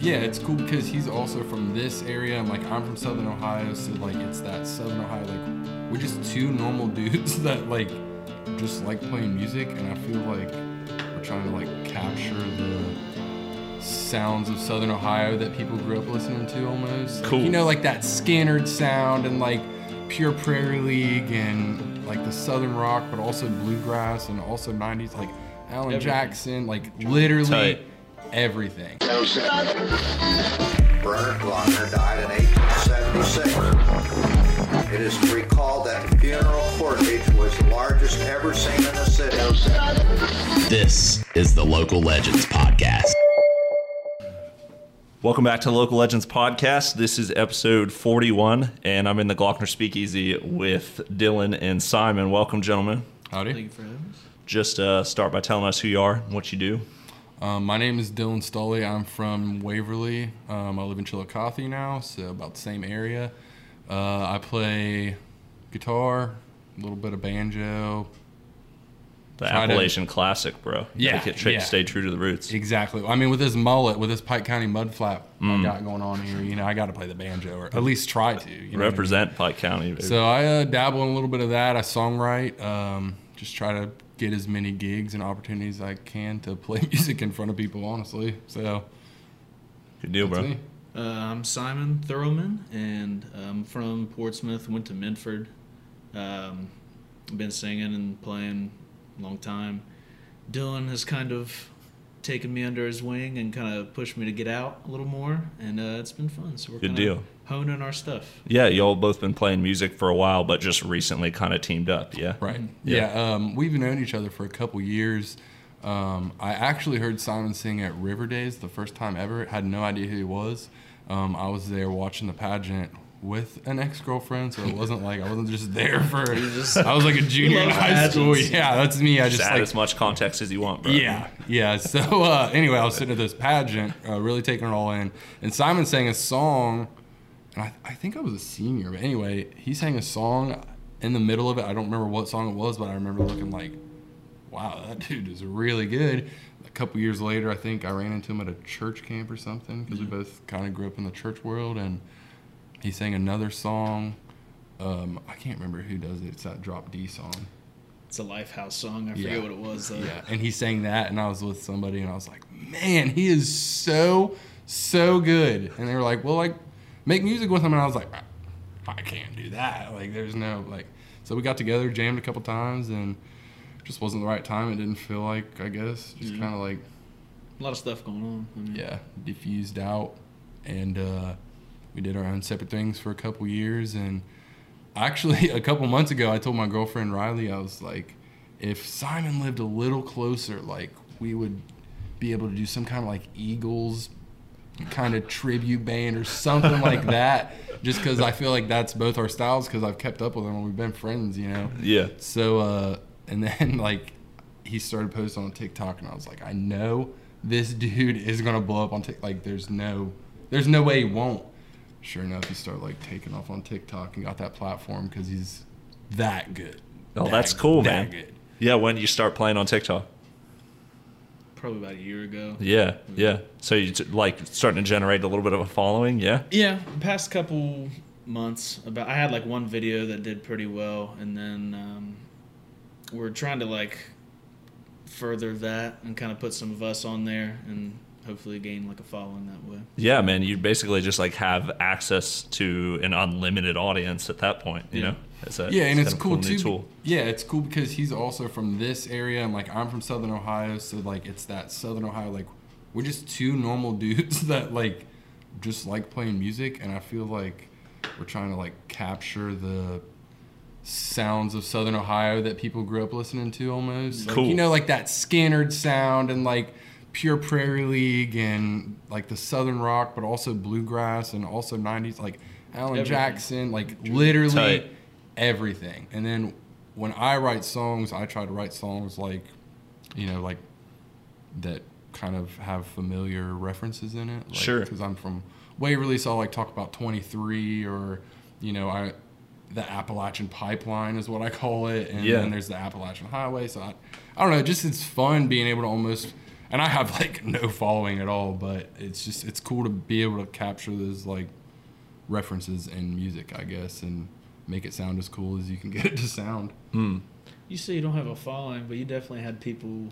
Yeah, it's cool because he's also from this area, and like I'm from Southern Ohio, so like it's that Southern Ohio like we're just two normal dudes that like just like playing music, and I feel like we're trying to like capture the sounds of Southern Ohio that people grew up listening to almost. Like, Cool. you know, like that Skynyrd sound and like pure Prairie League and like the Southern rock, but also bluegrass and also 90s like Alan Everything. Jackson, like literally Tight. Everything. Bernard Glockner died in 1876. It is recalled that the funeral cortege was the largest ever seen in the city. This is the Local Legends Podcast. Welcome back to Local Legends Podcast. This is episode 41, and I'm in the Glockner Speakeasy with Dylan and Simon. Welcome, gentlemen. Howdy. Thank you for having us. Just uh, start by telling us who you are and what you do. Um, my name is Dylan Stoley. I'm from Waverly. Um, I live in Chillicothe now, so about the same area. Uh, I play guitar, a little bit of banjo. The to- Appalachian Classic, bro. You Yeah, get- try- yeah. Stay true to the roots. Exactly. I mean, with this mullet, with this Pike County mud flap Mm. I got going on here, you know, I got to play the banjo, or at least try to. You know what I mean? Represent Pike County. baby. So I uh, dabble in a little bit of that. I songwrite. Um, just try to get as many gigs and opportunities I can to play music in front of people. Honestly, so Good deal, bro. Uh, I'm Simon Thurlman, and I'm from Portsmouth. Went to Minford. Um, been singing and playing a long time. Dylan has kind of taken me under his wing and kind of pushed me to get out a little more, and uh, it's been fun. So we're Good kinda deal. Honing our stuff. Yeah, y'all both been playing music for a while, but just recently kind of teamed up. Yeah. Right. Yeah. Yeah. um, we've known each other for a couple years. Um, I actually heard Simon sing at River Days the first time ever. Had no idea who he was. Um, I was there watching the pageant with an ex girlfriend, so it wasn't like I wasn't just there for. I was like a junior in loves high school. Yeah, that's me. I Just just add like as much context as you want, bro. Yeah, yeah. So uh, anyway, I was sitting at this pageant, uh, really taking it all in, and Simon sang a song, and I, I think I was a senior, but anyway, he sang a song in the middle of it. I don't remember what song it was, but I remember looking like, wow, that dude is really good. A couple years later, I think I ran into him at a church camp or something because we both kind of grew up in the church world, and he sang another song. Um, I can't remember who does it. It's that Drop D song. It's a Lifehouse song. I forget Yeah. what it was. Though. Yeah, and he sang that, and I was with somebody, and I was like, man, he is so, so good. And they were like, well, like, make music with him, and I was like, I, I can't do that. Like, there's no like. So we got together, jammed a couple times, and just wasn't the right time. It didn't feel like, I guess, just Yeah. kind of like, A lot of stuff going on. I mean, yeah, diffused out, and uh, we did our own separate things for a couple years. And actually, a couple months ago, I told my girlfriend Riley, I was like, if Simon lived a little closer, like we would be able to do some kind of like Eagles kind of tribute band or something like that. Just because I feel like that's both our styles. Because I've kept up with him and we've been friends, you know. Yeah. So, uh, and then like he started posting on TikTok, and I was like, I know this dude is gonna blow up on TikTok. Like, there's no, there's no way he won't. Sure enough, he started like taking off on TikTok and got that platform because he's that good. Oh, That- that's cool, that man. Good. Yeah, when you start playing on TikTok. Probably about a year ago. Yeah, yeah. So you like starting to generate a little bit of a following. Yeah. Yeah, the past couple months about I had like one video that did pretty well and then um, we're trying to like further that and kind of put some of us on there and hopefully gain like a following that way. Yeah, man. You basically just like have access to an unlimited audience at that point. You Yeah. know. It's a, Yeah, and it's kind of a cool, too. Tool. Yeah, it's cool because he's also from this area, and like I'm from Southern Ohio, so like it's that Southern Ohio. Like we're just two normal dudes that like just like playing music, and I feel like we're trying to like capture the sounds of Southern Ohio that people grew up listening to almost. Like, Cool. you know, like that Skynyrd sound and like pure Prairie League and like the Southern rock, but also bluegrass and also 90s, like Alan Everything. Jackson, like literally Tight. everything. And then when I write songs, I try to write songs like, you know, like that kind of have familiar references in it. Like, Sure. Because I'm from Waverly, so I like talk about 23 or, you know, I the Appalachian Pipeline is what I call it, and Yeah. then there's the Appalachian Highway. So I, I don't know, just it's fun being able to almost. And I have like no following at all, but it's just it's cool to be able to capture those like references in music, I guess, and make it sound as cool as you can get it to sound. You say you don't have a following, but you definitely had people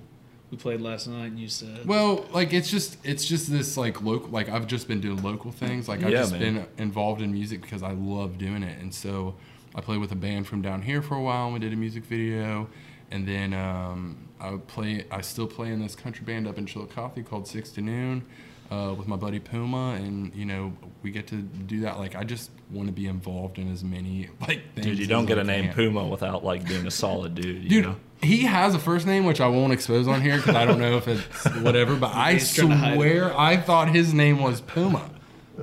who played last night, and you said, Well, like it's just it's just this like local like I've just been doing local things. Like I've Yeah, just man. been involved in music because I love doing it. And so I played with a band from down here for a while and we did a music video. And then um, I play I still play in this country band up in Chillicothe called Six to Noon uh, with my buddy Puma and you know, we get to do that. Like I just want to be involved in as many like things. Dude, you don't get I a name. Puma without like being a solid dude. you Dude, know? he has a first name which I won't expose on here because I don't know if it's whatever. But I He's trying to hide it. swear I thought his name was Puma.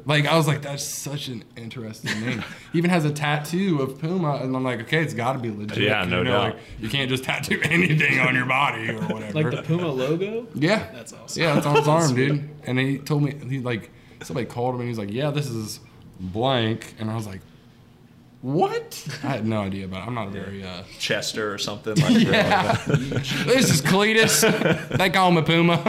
Like I was like, that's such an interesting name. He even has a tattoo of Puma, and I'm like, okay, it's got to be legit. Yeah, no you know, doubt. Like, you can't just tattoo anything on your body or whatever. like the Puma logo. yeah, That's awesome. yeah, it's on his arm, dude. And he told me he like somebody called him and he's like, yeah, this is blank, and I was like, what? I had no idea about it. I'm not a very uh, Chester or something like that. yeah. this is Cletus. they call me Puma.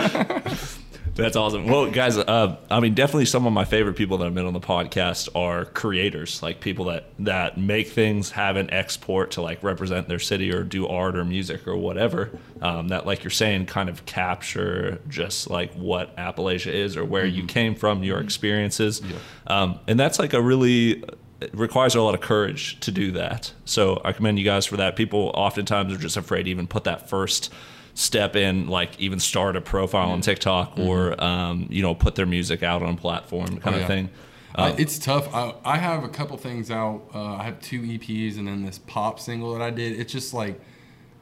That's awesome. Well, guys, uh, I mean, definitely some of my favorite people that I've been on the podcast are creators, like people that that make things, have an export to like represent their city or do art or music or whatever. Um, that, like you're saying, kind of capture just like what Appalachia is or where you came from, your experiences, um, and that's like a really it requires a lot of courage to do that. So I commend you guys for that. People oftentimes are just afraid to even put that first step in, like even start a profile on TikTok or um, you know put their music out on a platform kind Oh, of yeah. thing. Uh, it's tough. I, I have a couple things out. Uh, I have two EPs and then this pop single that I did. It's just like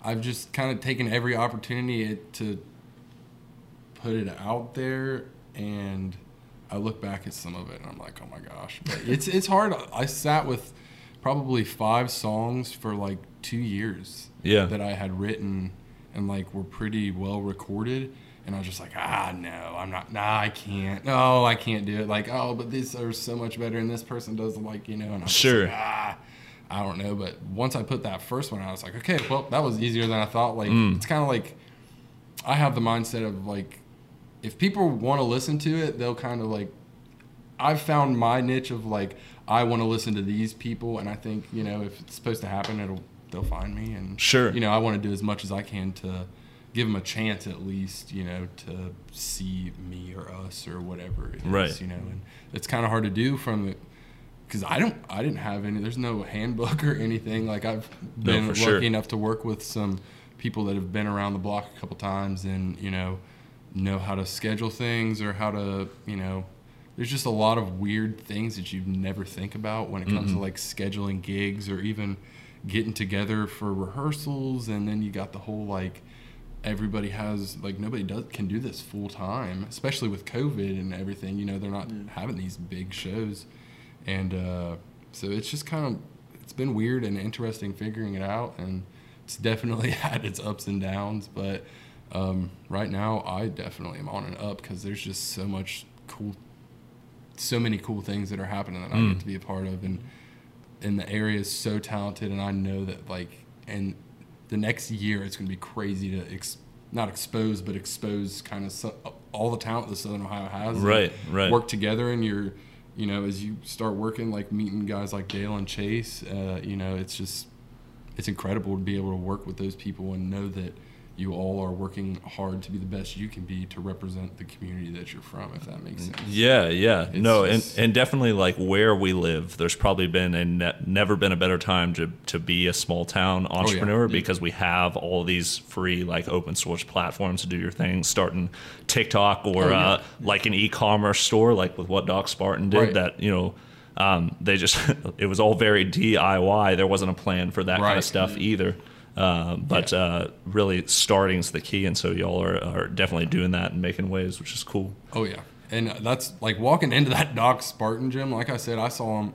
I've just kind of taken every opportunity to put it out there, and I look back at some of it and I'm like, oh my gosh. But it's it's hard. I sat with probably five songs for like two years. Yeah. That I had written and like were pretty well recorded. And I was just like, ah, no, I'm not. Nah, I can't. No, I can't do it. Like, oh, but these are so much better, and this person does like, you know. And I was just Sure. like, ah, I don't know. But once I put that first one, out, I was like, okay, well, that was easier than I thought. Like, Mm. it's kind of like I have the mindset of like, if people want to listen to it, they'll kind of like. I've found my niche of like I want to listen to these people, and I think you know if it's supposed to happen, it'll they'll find me, and Sure. you know I want to do as much as I can to give them a chance at least, you know, to see me or us or whatever it is, Right. you know, and it's kind of hard to do from the because I don't I didn't have any there's no handbook or anything like I've been for lucky sure. enough to work with some people that have been around the block a couple times and you know know how to schedule things or how to you know there's just a lot of weird things that you never think about when it comes Mm-hmm. to like scheduling gigs or even getting together for rehearsals and then you got the whole like everybody has like nobody does can do this full time especially with covid and everything you know they're not having these big shows. And uh, so it's just kind of it's been weird and interesting figuring it out and it's definitely had its ups and downs but um, right now i definitely am on and up because there's just so much cool so many cool things that are happening that i get to be a part of and and the area is so talented and i know that like and the next year it's going to be crazy to ex- not expose but expose kind of so, all the talent that southern ohio has Right, right. work together and you're you know as you start working like meeting guys like dale and chase uh, you know it's just it's incredible to be able to work with those people and know that you all are working hard to be the best you can be to represent the community that you're from if that makes sense Yeah, yeah, no, just- and and definitely like where we live, there's probably been and ne- never been a better time to to be a small town entrepreneur because we have all these free like open source platforms to do your thing, starting TikTok or Oh, yeah. uh, like an e-commerce store, like with what Doc Spartan did. Right. That you know. Um, they just it was all very DIY. There wasn't a plan for that kind of stuff either. Um, but Yeah. uh, really, starting's the key, and so y'all are, are definitely doing that and making waves, which is cool. Oh yeah, and that's like walking into that Doc Spartan gym. Like I said, I saw him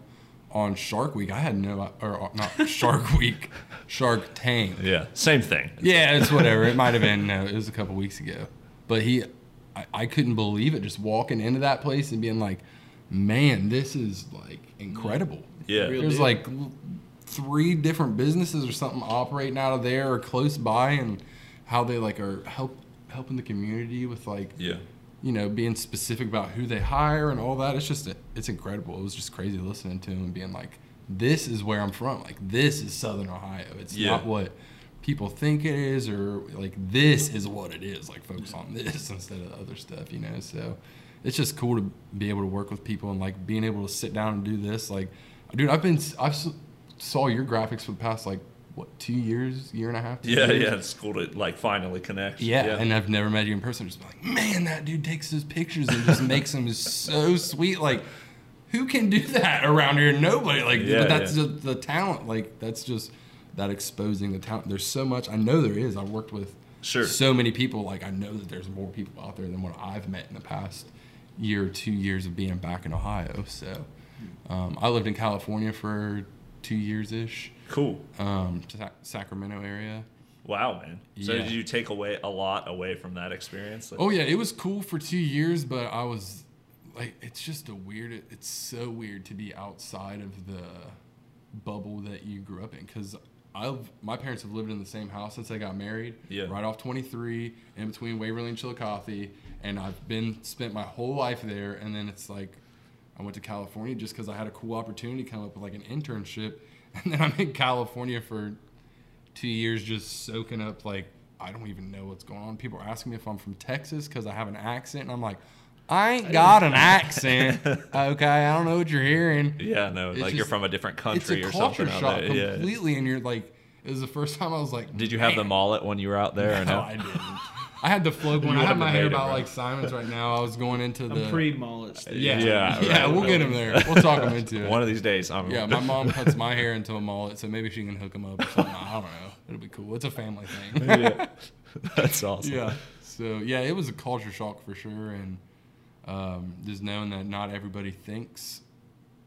on Shark Week. I had no, or uh, not Shark Week, Shark Tank. Yeah, same thing. Yeah, it's whatever. It might have been. No, it was a couple weeks ago. But he, I, I couldn't believe it. Just walking into that place and being like, man, this is like incredible. Yeah. Real There's deal. like l- three different businesses or something operating out of there or close by, and how they like are help helping the community with like Yeah. you know being specific about who they hire and all that. It's just it's incredible. It was just crazy listening to him and being like, this is where I'm from. Like this is Southern Ohio. It's Yeah. not what people think it is or like this is what it is. Like focus on this instead of other stuff. You know. So it's just cool to be able to work with people and like being able to sit down and do this. Like, dude, I've been I've saw your graphics for the past like what two years, year and a half. Yeah, years? yeah. It's cool to like finally connect. Yeah, and I've never met you in person. Just like, man, that dude takes his pictures and just makes them so sweet. Like, who can do that around here? Nobody. Like, Yeah, but that's yeah. just the talent. Like, that's just that exposing the talent. There's so much. I know there is. I've worked with Sure. so many people. Like, I know that there's more people out there than what I've met in the past year or two years of being back in Ohio. So, um, I lived in California for two years ish, Cool. um, Sac- Sacramento area. Wow, man. So Yeah. did you take away a lot away from that experience? Like- Oh yeah, it was cool for two years, but I was like, it's just a weird. It's so weird to be outside of the bubble that you grew up in because I've my parents have lived in the same house since I got married. Yeah. Right off 23, in between Waverly and Chillicothe, and I've been spent my whole life there. And then it's like, I went to California just because I had a cool opportunity come up with like an internship, and then I'm in California for two years just soaking up like I don't even know what's going on. People are asking me if I'm from Texas because I have an accent, and I'm like, I ain't got an accent. Okay, I don't know what you're hearing. yeah, no, It's like you're from a different It's country a or culture something. shock there. Yeah. completely, and you're like, it was the first time I was like, Did you have the mullet when you were out there? or No, no? I didn't. I had the flow going. I had wouldn't my hair it, about bro. like Simon's right now. I was going into the pre mullet stage. yeah Yeah, yeah. right. We'll get him there. We'll talk him into it. One of these days, I'm. Yeah, my mom cuts my hair into a mullet, so maybe she can hook him up or something. I don't know. It'll be cool. It's a family thing. yeah. That's awesome. yeah. So yeah, it was a culture shock for sure, and um, just knowing that not everybody thinks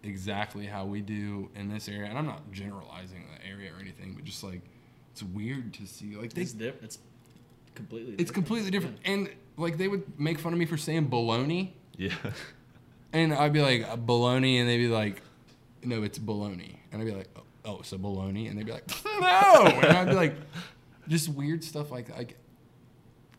exactly how we do in this area. And I'm not generalizing the area or anything, but just like it's weird to see like they, It's different. It's completely. it's completely different. And like they would make fun of me for saying baloney, Yeah. and I'd be like baloney, and they'd be like, no, it's baloney, and I'd be like, oh, oh so baloney, and they'd be like, no, and I'd be like, just weird stuff like like.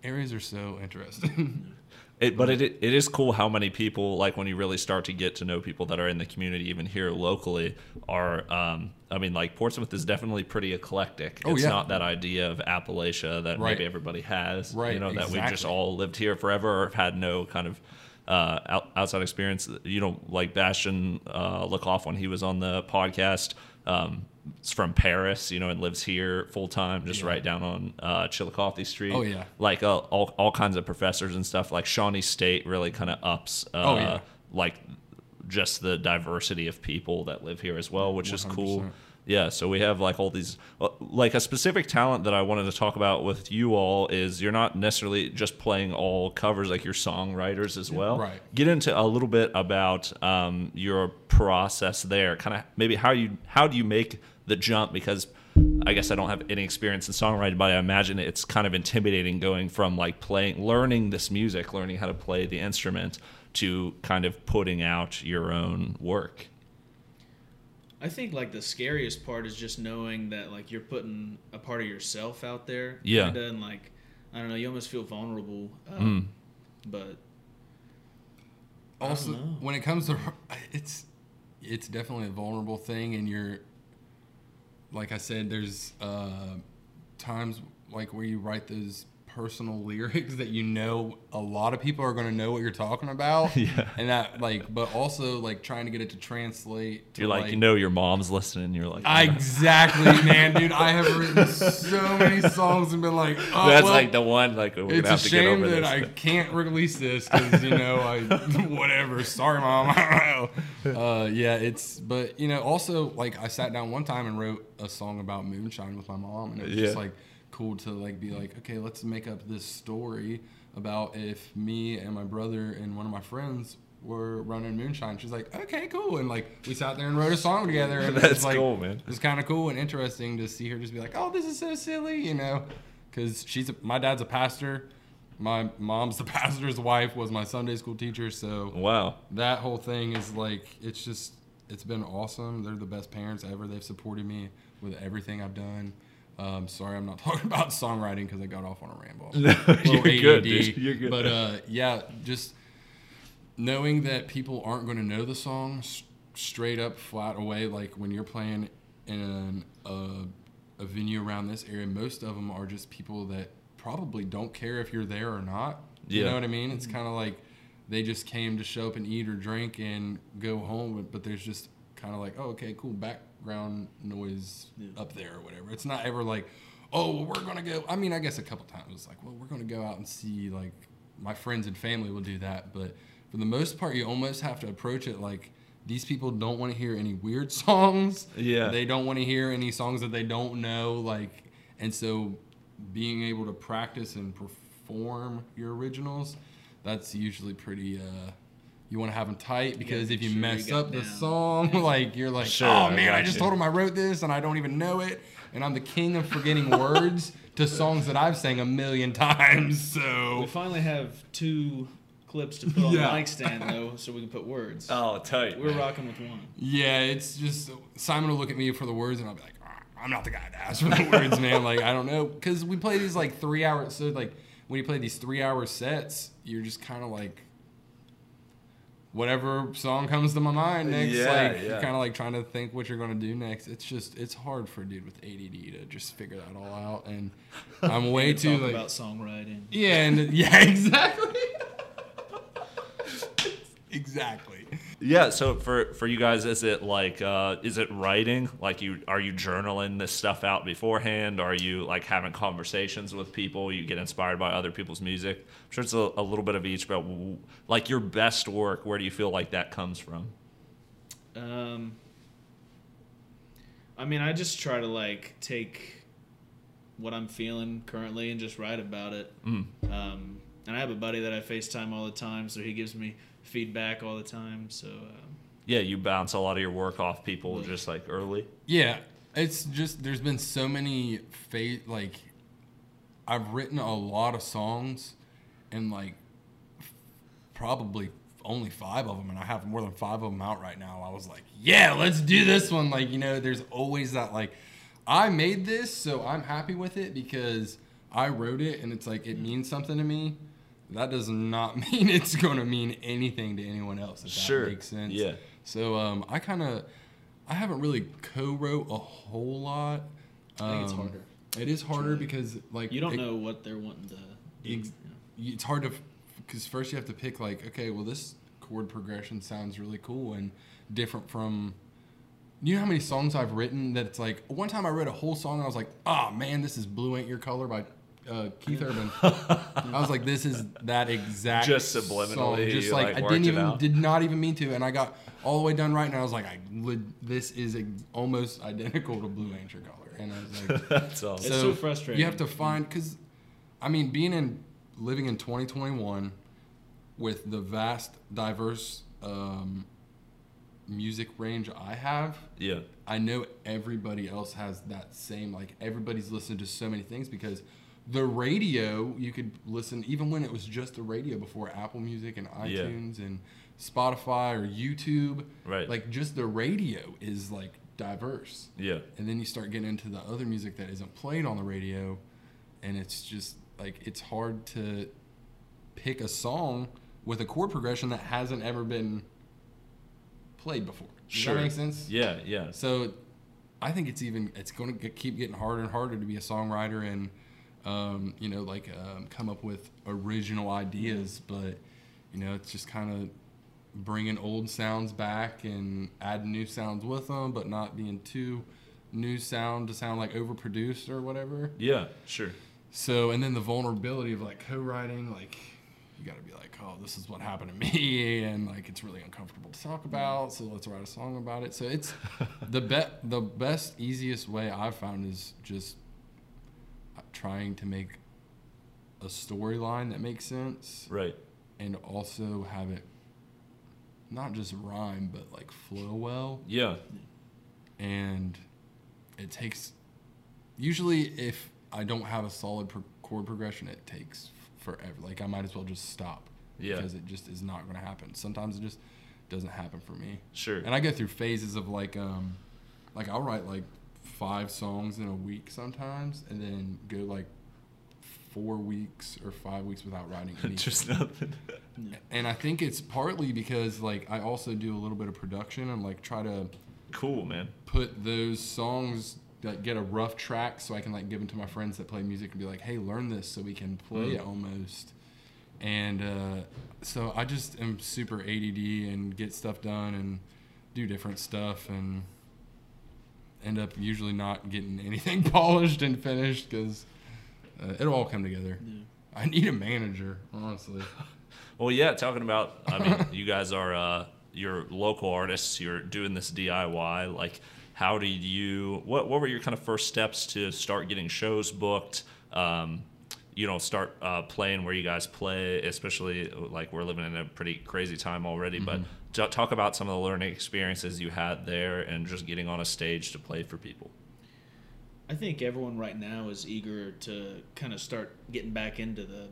Areas are so interesting. It, but it it is cool how many people like when you really start to get to know people that are in the community, even here locally, are. Um, I mean, like Portsmouth is definitely pretty eclectic. Oh, it's yeah. not that idea of Appalachia that Right. maybe everybody has. Right, You know that we've just all lived here forever or have had no kind of. Uh, out, outside experience, you know, like Bastion uh, when he was on the podcast, um, is from Paris, you know, and lives here full time, just right down on uh, Chillicothe Street. Oh, yeah. like uh, all all kinds of professors and stuff. Like Shawnee State really kind of ups. Uh, Oh, yeah. like just the diversity of people that live here as well, which is cool. 100%. Yeah, so we have like all these, uh, like a specific talent that I wanted to talk about with you all is you're not necessarily just playing all covers, like you're songwriters as well. Right. Get into a little bit about um, your process there, kind of maybe how you how do you make the jump because. I guess I don't have any experience in songwriting, but I imagine it's kind of intimidating going from like playing, learning this music, learning how to play the instrument, to kind of putting out your own work. I think like the scariest part is just knowing that like you're putting a part of yourself out there. Yeah. Kinda, and like I don't know, you almost feel vulnerable. Um, But also when it comes to it's it's definitely a vulnerable thing and you're like i said there's uh times like where you write those personal lyrics that you know a lot of people are going to know what you're talking about Yeah. and that like but also like trying to get it to translate to You're like, you know, your mom's listening. You're like, I- exactly man dude i have written so many songs and been like oh, that's well, like the one. Like we're it's gonna a have to get shame over that this. I can't release this because you know I whatever. Sorry, mom. I don't know. Uh, yeah, it's but you know also like I sat down one time and wrote a song about moonshine with my mom, and it was just like cool to like be like okay, let's make up this story about if me and my brother and one of my friends were running moonshine. She's like, okay, cool, and like we sat there and wrote a song together, and That's was like cool, man. it's kind of cool and interesting to see her just be like, "Oh, this is so silly," you know, because she's a, my dad's a pastor, my mom's the pastor's wife, was my Sunday school teacher, so wow. that whole thing is like it's just it's been awesome. They're the best parents ever. They've supported me with everything I've done. Um, sorry, I'm not talking about songwriting because I got off on a ramble. You're Little good, dude. You're good. But uh, yeah, just knowing that people aren't going to know the song s- straight up, flat away, like when you're playing in a, a venue around this area, most of them are just people that probably don't care if you're there or not. Yeah. You know what I mean? It's kind of like they just came to show up and eat or drink and go home, but, but there's just kind of like, oh, okay, cool, background noise up there or whatever. It's not ever like, oh, well, we're gonna go. I mean, I guess a couple times it's like, well, we're gonna go out and see like my friends and family will do that, but for the most part, you almost have to approach it like these people don't want to hear any weird songs. Yeah. they don't want to hear any songs that they don't know. Like, and so being able to practice and perform your originals, that's usually pretty. uh you want to have them tight because make if you sure mess got up the down. song, like you're like, Sure, oh I man, I just you. told him I wrote this and I don't even know it, and I'm the king of forgetting words to songs that I've sang a million times. So we finally have two clips to put on Yeah. the mic stand though, so we can put words. Oh, tight. We're rocking with one. yeah, it's just Simon will look at me for the words and I'll be like, "Ah, I'm not the guy to ask for the words, man. Like I don't know, because we play these like three hours. So like when you play these three hour sets, you're just kind of like. Whatever song comes to my mind next, Yeah, like yeah. you're kind of like trying to think what you're gonna do next. It's just it's hard for a dude with ADD to just figure that all out, and I'm way We too talk like about songwriting. yeah, and yeah, exactly. exactly. Yeah, so for for you guys, is it like uh, is it writing? Like you are you journaling this stuff out beforehand? Are you like having conversations with people? You get inspired by other people's music. I'm sure it's a, a little bit of each, but w- like your best work, where do you feel like that comes from? Um, I mean, I just try to like take what I'm feeling currently and just write about it. Mm. Um, and I have a buddy that I FaceTime all the time, so he gives me feedback all the time. So um, Yeah, you bounce a lot of your work off people Yeah. just like early. Yeah, it's just there's been so many fa- like I've written a lot of songs, and like probably only five of them, and I have more than five of them out right now. I was like, yeah, let's do this one. Like you know, there's always that like I made this, so I'm happy with it because I wrote it, and it's like it means something to me. That does not mean it's going to mean anything to anyone else. If Sure, that makes sense. yeah. So um, I kind of, I haven't really co-wrote a whole lot. I think it's Um, harder. It is harder Truly. because like You don't it- know what they're wanting to. do. ex- It's hard to, because first you have to pick like, okay, well this chord progression sounds really cool and different from. You know how many songs I've written that it's like one time I wrote a whole song and I was like, oh man, this is "Blue Ain't Your Color" by uh, Keith Urban. I was like, this is that exact Just song. Just like, like, I didn't even out? did not even mean to, and I got all the way done right, and I was like, I lit- this is ex- almost identical to "Blue Ain't Your Color," and I was like, That's awesome. It's so frustrating. You have to find because, I mean, being in living in 2021 with the vast, diverse um, music range I have, yeah, I know everybody else has that same like everybody's listened to so many things because the radio you could listen even when it was just the radio before Apple Music and Yeah. iTunes and Spotify or YouTube. Right. Like just the radio is like diverse. yeah, And then you start getting into the other music that isn't played on the radio and it's just like it's hard to pick a song with a chord progression that hasn't ever been played before. Does sure. that make sense? Yeah, yeah. So I think it's even it's going to keep getting harder and harder to be a songwriter and um, you know like um, come up with original ideas, but you know it's just kind of bringing old sounds back and adding new sounds with them, but not being too new sound to sound like overproduced or whatever. Yeah, sure. So and then the vulnerability of like co-writing, like you got to be like, oh, this is what happened to me, and like it's really uncomfortable to talk about. So let's write a song about it. So it's the bet the best easiest way I've found is just trying to make a storyline that makes sense Right. and also have it not just rhyme but like flow well Yeah. and it takes usually if i don't have a solid pro- chord progression it takes forever like i might as well just stop Yeah. because it just is not going to happen sometimes it just doesn't happen for me Sure. and i go through phases of like um like i'll write like five songs in a week sometimes, and then go like four weeks or five weeks without writing anything. Just nothing. and I think it's partly because like I also do a little bit of production and like try to cool, man. put those songs that get a rough track so I can like give them to my friends that play music and be like, hey, learn this so we can play it almost. And uh, so I just am super ADD and get stuff done and do different stuff and end up usually not getting anything polished and finished because uh, it'll all come together. I need a manager, honestly. Well, yeah, talking about, I mean, you guys are uh, you're local artists. You're doing this DIY. Like, how did you? What What were your kind of first steps to start getting shows booked? Um, you know, start uh, playing where you guys play. Especially like we're living in a pretty crazy time already. But t- talk about some of the learning experiences you had there, and just getting on a stage to play for people. I think everyone right now is eager to kind of start getting back into the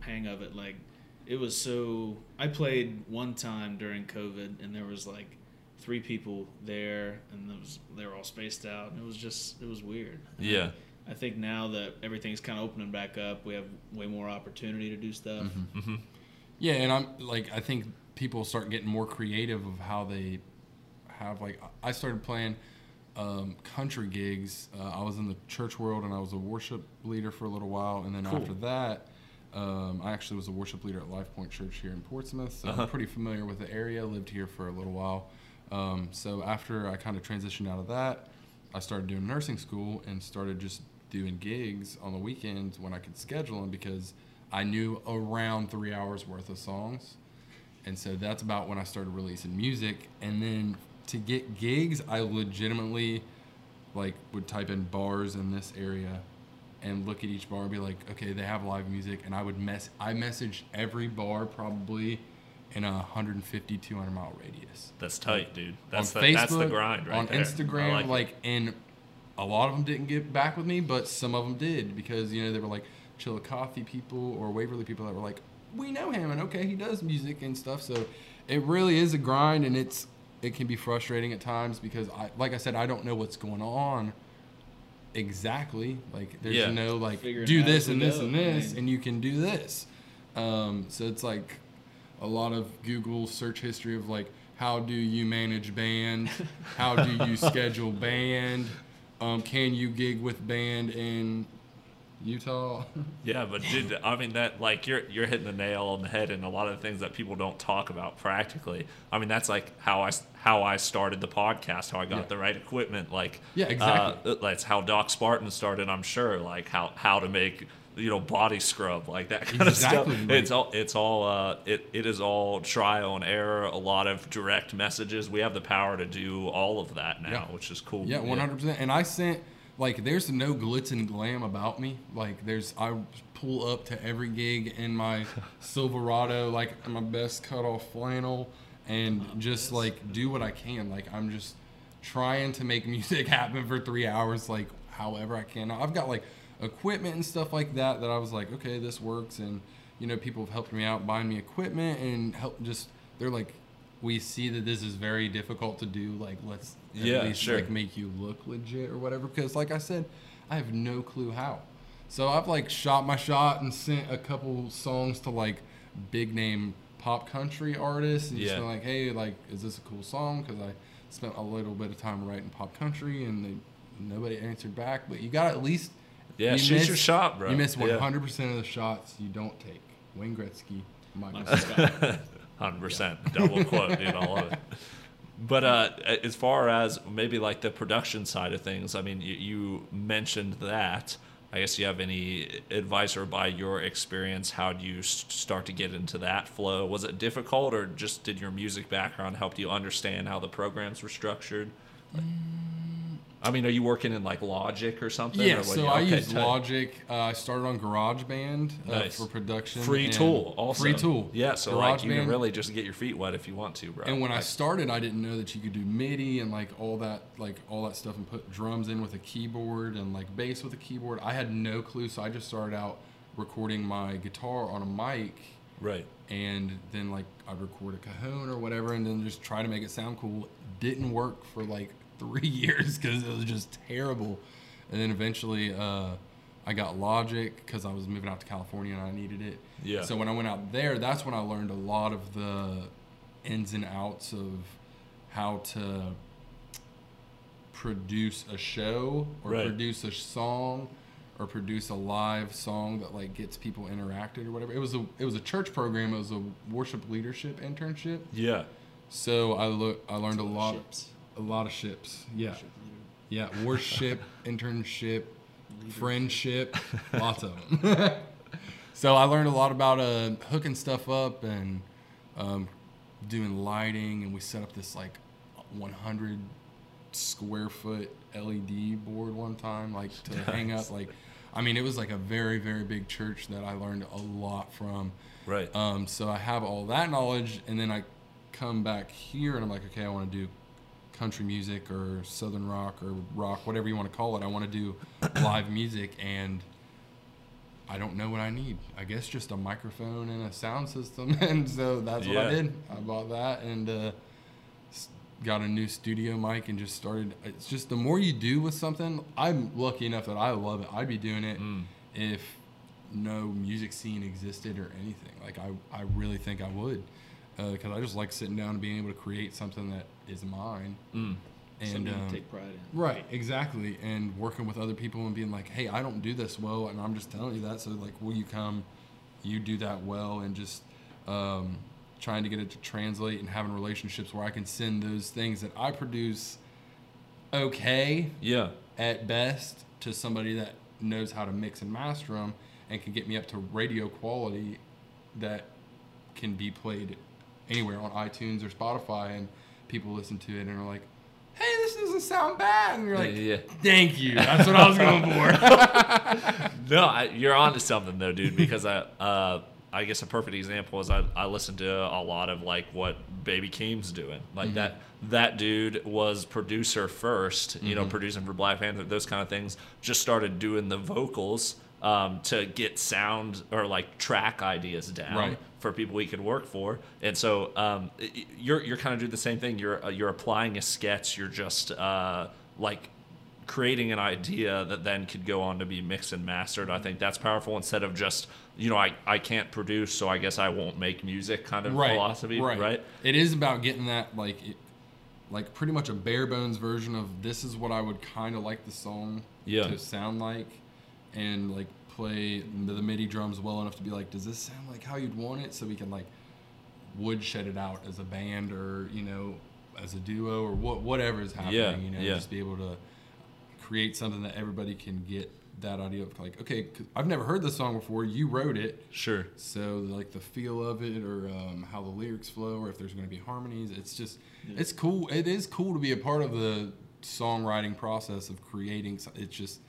hang of it. Like, it was so. I played one time during COVID, and there was like three people there, and there was they were all spaced out, and it was just it was weird. Yeah. I think now that everything's kind of opening back up, we have way more opportunity to do stuff. Mm-hmm. Mm-hmm. Yeah, and I'm like I think people start getting more creative of how they have like I started playing um, country gigs. Uh, I was in the church world and I was a worship leader for a little while, and then Cool. after that, um, I actually was a worship leader at Life Point Church here in Portsmouth. So Uh-huh. I'm pretty familiar with the area. Lived here for a little while. Um, so after I kind of transitioned out of that, I started doing nursing school and started just doing gigs on the weekends when I could schedule them because I knew around three hours worth of songs. And so that's about when I started releasing music. And then to get gigs, I legitimately like would type in bars in this area and look at each bar and be like, okay, they have live music. And I would mess, I messaged every bar probably in a 150, 200 mile radius That's tight, dude. That's on the, Facebook, that's the grind right on there. I Instagram, like, like, and a lot of them didn't get back with me, but some of them did because you know they were like Chillicothe people or Waverly people that were like, we know him and okay, he does music and stuff. So it really is a grind, and it's it can be frustrating at times because I, like I said, I don't know what's going on exactly. Like there's Yeah. no like Figuring do it out this and this go, and this, I and you can do this. Um, so it's like a lot of Google search history of like how do you manage band, how do you schedule band, um, can you gig with band in Utah? Yeah, but dude, I mean that like you're you're hitting the nail on the head, and a lot of the things that people don't talk about practically. I mean that's like how I how I started the podcast, how I got Yeah. the right equipment, like Yeah, exactly. Uh, that's how Doc Spartan started. I'm sure, like how how to make you know body scrub, like that kind Exactly, of stuff. like- It's all it's all uh, it it is all trial and error. A lot of direct messages. We have the power to do all of that now, Yeah. which is cool. Yeah, one hundred percent. And I sent like there's no glitz and glam about me. Like there's I pull up to every gig in my Silverado, like my best cut off flannel, and just like do what I can. Like I'm just trying to make music happen for three hours, like however I can. I've got like equipment and stuff like that that I was like, okay, this works, and you know people have helped me out buying me equipment and help just they're like. We see that this is very difficult to do. Like, let's at Yeah, least sure. like make you look legit or whatever. Because like I said, I have no clue how. So I've like shot my shot and sent a couple songs to like big name pop country artists and just been like, hey, like, is this a cool song? Because I spent a little bit of time writing pop country and they, nobody answered back. But you got at least Yeah, you shoot your shot, bro. You miss 100 percent of the shots you don't take. Wayne Gretzky, Michael Scott. Hundred percent, double quote, dude. I love it. But uh, as far as maybe like the production side of things, I mean, you, you mentioned that. I guess you have any advice or by your experience, how do you start to get into that flow? Was it difficult, or just did your music background help you understand how the programs were structured? Like- I mean, are you working in like Logic or something? Yeah, or what so you- I okay, use. Logic. Uh, I started on GarageBand uh, Nice. for production. Free tool, also Free tool. Yeah, so like you can really just get your feet wet if you want to, bro. And when I started, I didn't know that you could do MIDI and like all that, like all that stuff, and put drums in with a keyboard and like bass with a keyboard. I had no clue, so I just started out recording my guitar on a mic, right. and then like I'd record a cajon or whatever, and then just try to make it sound cool. Didn't work for like three years because it was just terrible. And then eventually, uh, I got Logic because I was moving out to California and I needed it. Yeah. So when I went out there, that's when I learned a lot of the ins and outs of how to produce a show or Right. produce a song or produce a live song that like gets people interacted or whatever. It was a it was a church program. It was a worship leadership internship. Yeah. So I look I learned a lot Ships. A lot of ships. Yeah. Yeah, worship, internship, friendship, lots of them. so I learned a lot about uh, hooking stuff up and um, doing lighting, and we set up this like 100 square foot LED board one time, like to hang up. Like, I mean, it was like a very very big church that I learned a lot from. Right. Um, so I have all that knowledge, and then I come back here and I'm like, okay, I want to do country music or southern rock or rock, whatever you want to call it. I want to do live music, and I don't know what I need. I guess just a microphone and a sound system, and so that's what I did. I bought that and uh, got a new studio mic and just started. It's just the more you do with something. I'm lucky enough that I love it. I'd be doing it if no music scene existed or anything. Like I, I really think I would, because I just like sitting down and being able to create something that is mine. And um, take pride in. right, exactly, and working with other people and being like, hey, I don't do this well, and I'm just telling you that. So like, will you come? You do that well, and just um, trying to get it to translate and having relationships where I can send those things that I produce okay Yeah. at best to somebody that knows how to mix and master them and can get me up to radio quality that can be played anywhere on iTunes or Spotify and people listen to it and are like, hey, this doesn't sound bad. And you're like, Yeah. thank you. That's what I was going for. No, I, you're onto something though, dude. Because I, uh, I guess a perfect example is I, I listened to a lot of like what Baby Keem's doing. Like that that dude was producer first, you know, producing for Black Panther, those kind of things. Just started doing the vocals um, to get sound or like track ideas down Right. for people we could work for. And so um, you're you're kind of doing the same thing. You're uh, you're applying a sketch. You're just uh, like creating an idea that then could go on to be mixed and mastered. I think that's powerful instead of just, you know, I, I can't produce, so I guess I won't make music kind of right. philosophy, right? It is about getting that, like, it, like pretty much a bare bones version of this is what I would kind of like the song Yeah. to sound like, and like play the the MIDI drums well enough to be like, does this sound like how you'd want it? So we can like woodshed it out as a band or you know as a duo or what whatever is happening. Yeah, you know, yeah. just be able to create something that everybody can get that idea of like, okay, 'cause I've never heard this song before. You wrote it. Sure. So like the feel of it, or um, how the lyrics flow, or if there's going to be harmonies, it's just it's cool. It is cool to be a part of the songwriting process of creating. It's just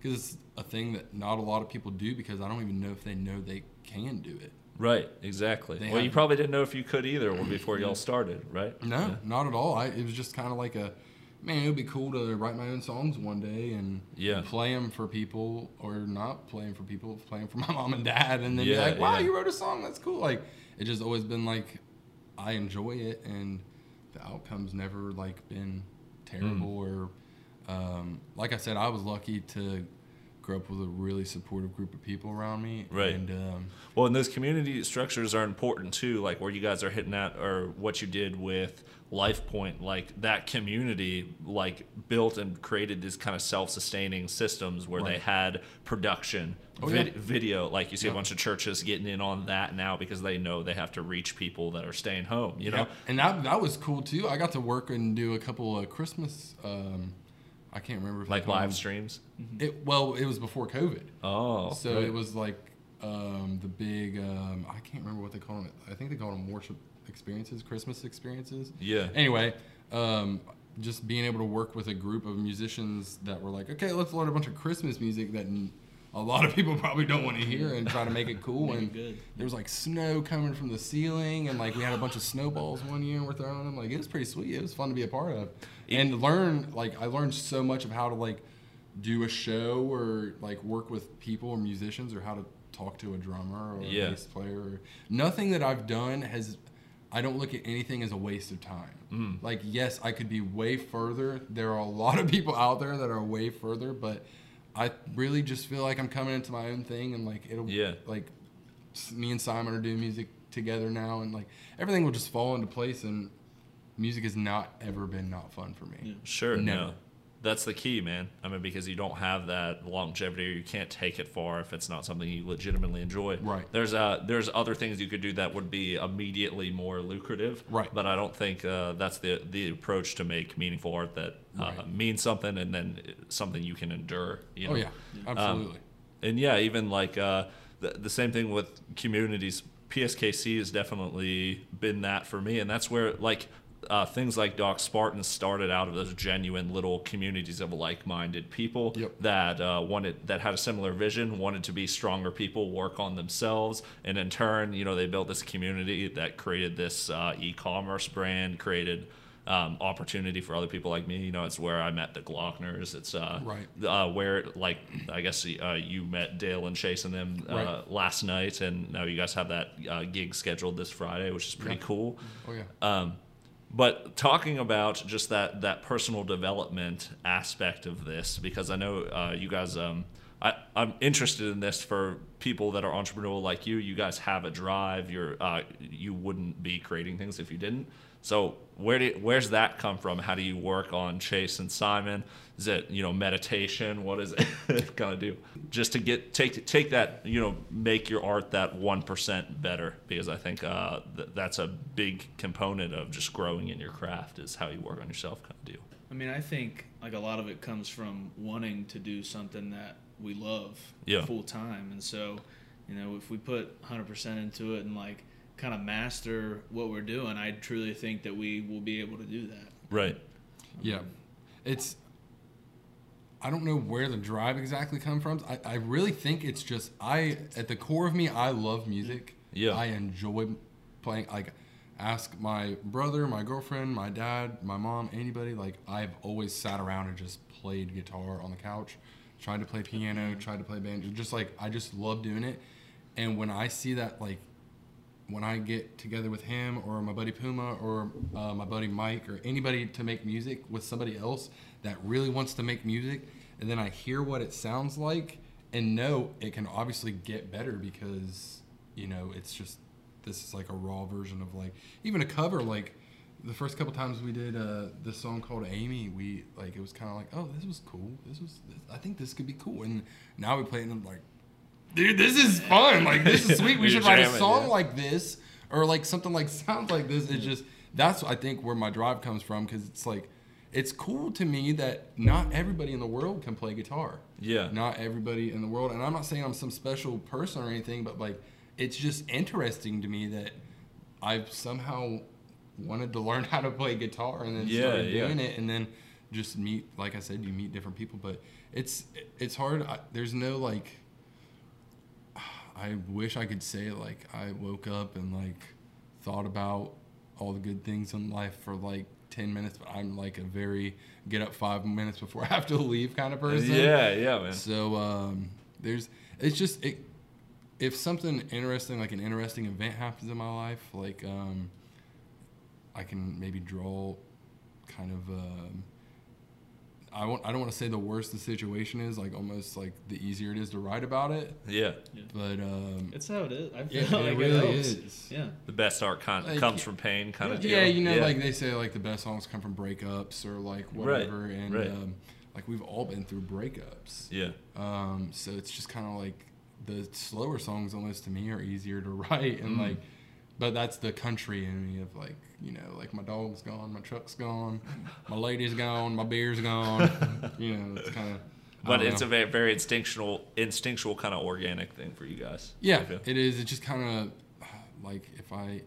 because it's a thing that not a lot of people do because I don't even know if they know they can do it. Right, exactly. They well, you probably didn't know if you could either before y'all started, right? No, Yeah. not at all. I, it was just kind of like a man. It would be cool to write my own songs one day and Yeah. play them for people, or not play them for people, play them for my mom and dad, and then Yeah, be like, "Wow, yeah. you wrote a song. That's cool." Like it just always been like I enjoy it, and the outcome's never like been terrible Mm. or um, like I said, I was lucky to grow up with a really supportive group of people around me, Right. And um, Well, and those community structures are important too, like where you guys are hitting at, or what you did with Life Point, like that community, like built and created these kind of self-sustaining systems where they had production, Oh, vid- yeah. video. Like you see a bunch of churches getting in on that now because they know they have to reach people that are staying home. You know, and that that was cool too. I got to work and do a couple of Christmas. Um, I can't remember if like live streams. It well, it was before COVID, Oh, so it was like um, the big. Um, I can't remember what they call them. I think they call them worship experiences, Christmas experiences. Yeah. Anyway, um, just being able to work with a group of musicians that were like, okay, let's learn a bunch of Christmas music that n- a lot of people probably don't want to hear and try to make it cool. It and good. there was like snow coming from the ceiling, and like we had a bunch of snowballs one year and we're throwing them. Like it was pretty sweet. It was fun to be a part of, and learn. Like I learned so much of how to like do a show or like work with people or musicians or how to talk to a drummer or Yeah. a bass player. Or, nothing that I've done has I don't look at anything as a waste of time. Mm. Like, yes, I could be way further. There are a lot of people out there that are way further, but I really just feel like I'm coming into my own thing and like it'll Yeah. like me and Simon are doing music together now and like everything will just fall into place and music has not ever been not fun for me. Sure, Never. no. That's the key, man. I mean, because you don't have that longevity, or you can't take it far if it's not something you legitimately enjoy. Right. There's uh, there's other things you could do that would be immediately more lucrative. Right. But I don't think uh, that's the the approach to make meaningful art that uh, Right. means something and then something you can endure. You know? Oh yeah, absolutely. and yeah, even like uh, the, the same thing with communities. PSKC has definitely been that for me, and that's where like uh, things like Doc Spartan started out of those genuine little communities of like-minded people Yep. that uh, wanted that had a similar vision, wanted to be stronger people, work on themselves, and in turn, you know, they built this community that created this uh, e-commerce brand, created. Um, opportunity for other people like me, you know, it's where I met the Glockners. It's uh, Right. uh, where like I guess uh, you met Dale and Chase and them uh, Right. last night, and now you guys have that uh, gig scheduled this Friday, which is pretty Yeah. cool. oh yeah. Um, but talking about just that that personal development aspect of this, because I know uh, you guys. Um, I, I'm interested in this for people that are entrepreneurial like you. You guys have a drive. You're uh, you wouldn't be creating things if you didn't. So where do where's that come from? How do you work on Chase and Simon? Is it you know meditation? What is it gonna do? Just to get take take that you know make your art that one percent better because I think uh, th- that's a big component of just growing in your craft is how you work on yourself kind of deal. I mean, I think like a lot of it comes from wanting to do something that we love Yeah. full time, and so you know if we put 100% into it and like kind of master what we're doing, I truly think that we will be able to do that. Right. Yeah, it's. I don't know where the drive exactly come from. I, I really think it's just I at the core of me I love music. Yeah. I enjoy playing. Like, ask my brother, my girlfriend, my dad, my mom, anybody. Like I've always sat around and just played guitar on the couch, tried to play piano, tried to play banjo. Just like I just love doing it. And when I see that like when I get together with him or my buddy Puma or uh, my buddy Mike or anybody to make music with somebody else that really wants to make music, and then I hear what it sounds like and know it can obviously get better because you know it's just this is like a raw version of like even a cover like the first couple times we did uh, this song called Amy, we like it was kind of like, oh, this was cool. This was, this, I think this could be cool. And now we play it and I'm like, dude, this is fun. Like this is sweet. We should write a song yeah. like this or like something like sounds like this. It's just that's I think where my drive comes from because it's like it's cool to me that not everybody in the world can play guitar. Yeah. Not everybody in the world, and I'm not saying I'm some special person or anything, but like it's just interesting to me that I've somehow wanted to learn how to play guitar and then Yeah, started yeah. doing it and then just meet like I said you meet different people but it's it's hard I, there's no like I wish I could say like I woke up and like thought about all the good things in life for like 10 minutes but I'm like a very get up 5 minutes before I have to leave kind of person Yeah, yeah, man. so um, there's it's just it, if something interesting like an interesting event happens in my life, like um, I can maybe draw kind of. Um, I won't. I don't want to say the worse the situation is, like almost like the easier it is to write about it. Yeah. But um, It's how it is. I Yeah, feel it like really it helps. is. Yeah. The best art con- Like, comes from pain, kind of. yeah, you know, like they say, like the best songs come from breakups or like Right, whatever, and right. Um, like we've all been through breakups. Yeah. Um, so it's just kind of like the slower songs almost to me are easier to write and Mm. like, but that's the country in me of like, you know, like my dog's gone, my truck's gone, my lady's gone, my beer's gone. you know, it's kind of. But it's a very, very instinctual, instinctual kind of organic thing for you guys. Yeah, it is. It's just kind of like if I,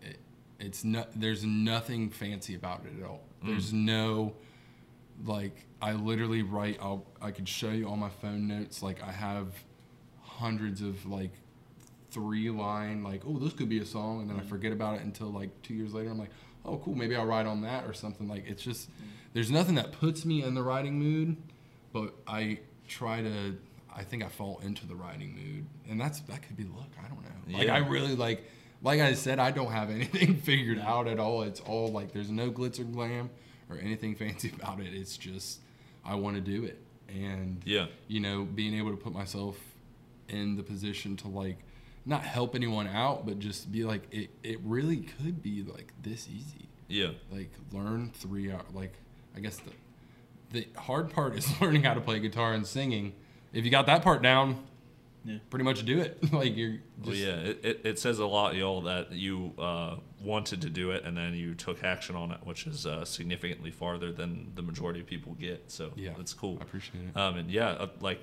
it, it's not. There's nothing fancy about it at all. Mm. There's no, like I literally write. I'll I could show you all my phone notes. Like I have hundreds of like three line like oh this could be a song and then I mm-hmm. forget about it until like two years later I'm like oh cool maybe I'll write on that or something like it's just mm-hmm. there's nothing that puts me in the writing mood but I try to I think I fall into the writing mood and that's that could be luck I don't know like Yeah. I really like like I said, I don't have anything figured out at all. It's all like there's no glitz or glam or anything fancy about it. It's just I want to do it, and Yeah. you know, being able to put myself in the position to like not help anyone out, but just be like it. It really could be like this easy. Yeah. Like learn three hour. Like I guess the the hard part is learning how to play guitar and singing. If you got that part down, Yeah. pretty much do it. like you're just Well, yeah, it, it, it says a lot, y'all, that you uh, wanted to do it and then you took action on it, which is uh, significantly farther than the majority of people get. So Yeah, that's cool. I appreciate it. Um, and yeah, uh, like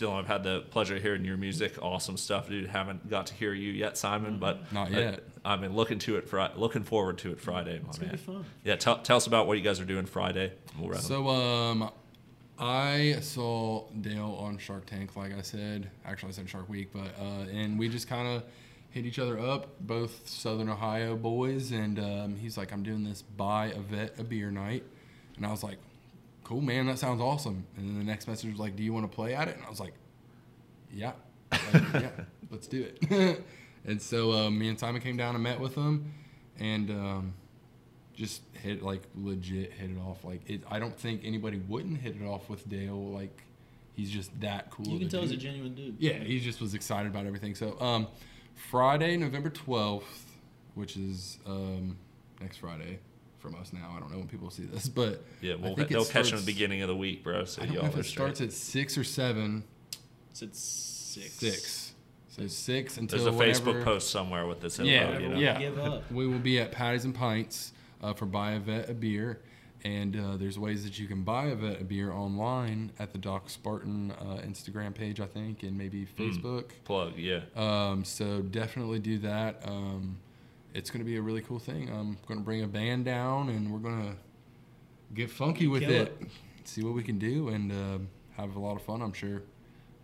Dylan, I've had the pleasure of hearing your music. Awesome stuff, dude. Haven't got to hear you yet, Simon, but Not uh, yet. I've been looking to it. Fri- looking forward to it Friday, my It's man. gonna be fun. Yeah, tell, tell us about what you guys are doing Friday. We'll. So um, I saw Dale on Shark Tank, like I said. Actually, I said Shark Week, but uh, and we just kind of hit each other up, both Southern Ohio boys, and um, he's like, "I'm doing this buy a vet a beer night," and I was like, "Cool, man, that sounds awesome." And then the next message was like, "Do you want to play at it?" And I was like, "Yeah, like, yeah, let's do it." and so uh, me and Simon came down and met with them and. Um, just hit like legit hit it off. Like it, I don't think anybody wouldn't hit it off with Dale. Like he's just that cool. You can tell he's a genuine dude. Yeah, he just was excited about everything. So um, Friday, November twelfth, which is um, next Friday from us now. I don't know when people see this, but yeah, I we'll, think it they'll catch them at the beginning of the week, bro. So I don't know y'all if are it straight. starts at six or seven. It's at six. Six. So six until There's a whenever- Facebook post somewhere with this info. Yeah, you know? yeah. Give up. We will be at Patties and Pints uh, for Buy a Vet a Beer. And uh, there's ways that you can buy a vet a beer online at the Doc Spartan uh, Instagram page, I think, and maybe Facebook. Plug, yeah. Um, so definitely do that. Um, it's going to be a really cool thing. I'm going to bring a band down and we're going to get funky with Kill it, see what we can do, and uh, have a lot of fun, I'm sure.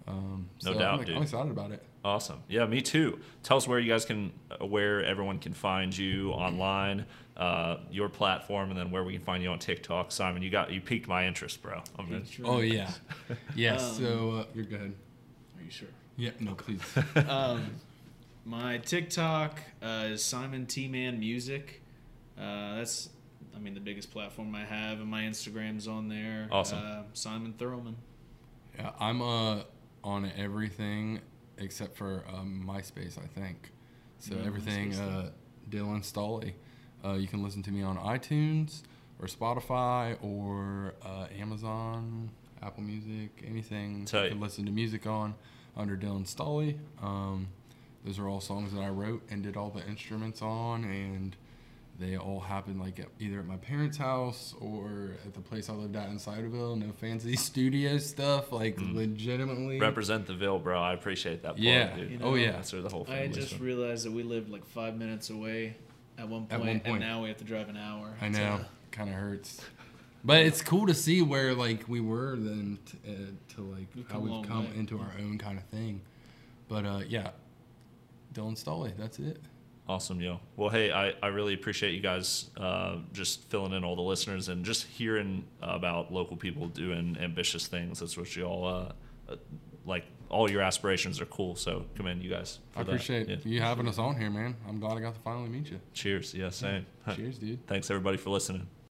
Um, No so doubt, I'm, dude. I'm excited about it. Awesome. Yeah, me too. Tell us where you guys can, uh, where everyone can find you online, uh, your platform, and then where we can find you on TikTok. Simon, you got you piqued my interest, bro. I'm gonna, Oh, yeah. yes. Um, so uh, you're good. Are you sure? Yeah, no, please. um, my TikTok uh, is Simon T Man Music. Uh, that's, I mean, the biggest platform I have, and my Instagram's on there. Awesome. Uh, Simon Thurlman. Yeah, I'm uh on everything except for um, MySpace, I think. So No, everything uh, Dylan Stolly. Uh, you can listen to me on iTunes or Spotify or uh, Amazon, Apple Music, anything Tight. you can listen to music on under Dylan Stolly. Um, those are all songs that I wrote and did all the instruments on, and they all happened like at, either at my parents' house or at the place I lived at in Cedarville. No fancy studio stuff, like legitimately. represent the Ville, bro. I appreciate that. Plug, Yeah. dude. You oh yeah. That's where the whole thing. I family. just realized that we lived like five minutes away at one point, At one and now we have to drive an hour. I to- know, kind of hurts. But it's cool to see where like we were then t- uh, to like We've how we've come way. into our own kind of thing. But uh, yeah, Dylan Stolly, that's it. Awesome, yo. Well, hey, I, I really appreciate you guys uh, just filling in all the listeners and just hearing about local people doing ambitious things. That's what you all uh, uh, like. All your aspirations are cool. So commend you guys. I appreciate Yeah. you having us on here, man. I'm glad I got to finally meet you. Cheers. Yeah, same. Cheers, dude. Thanks everybody for listening.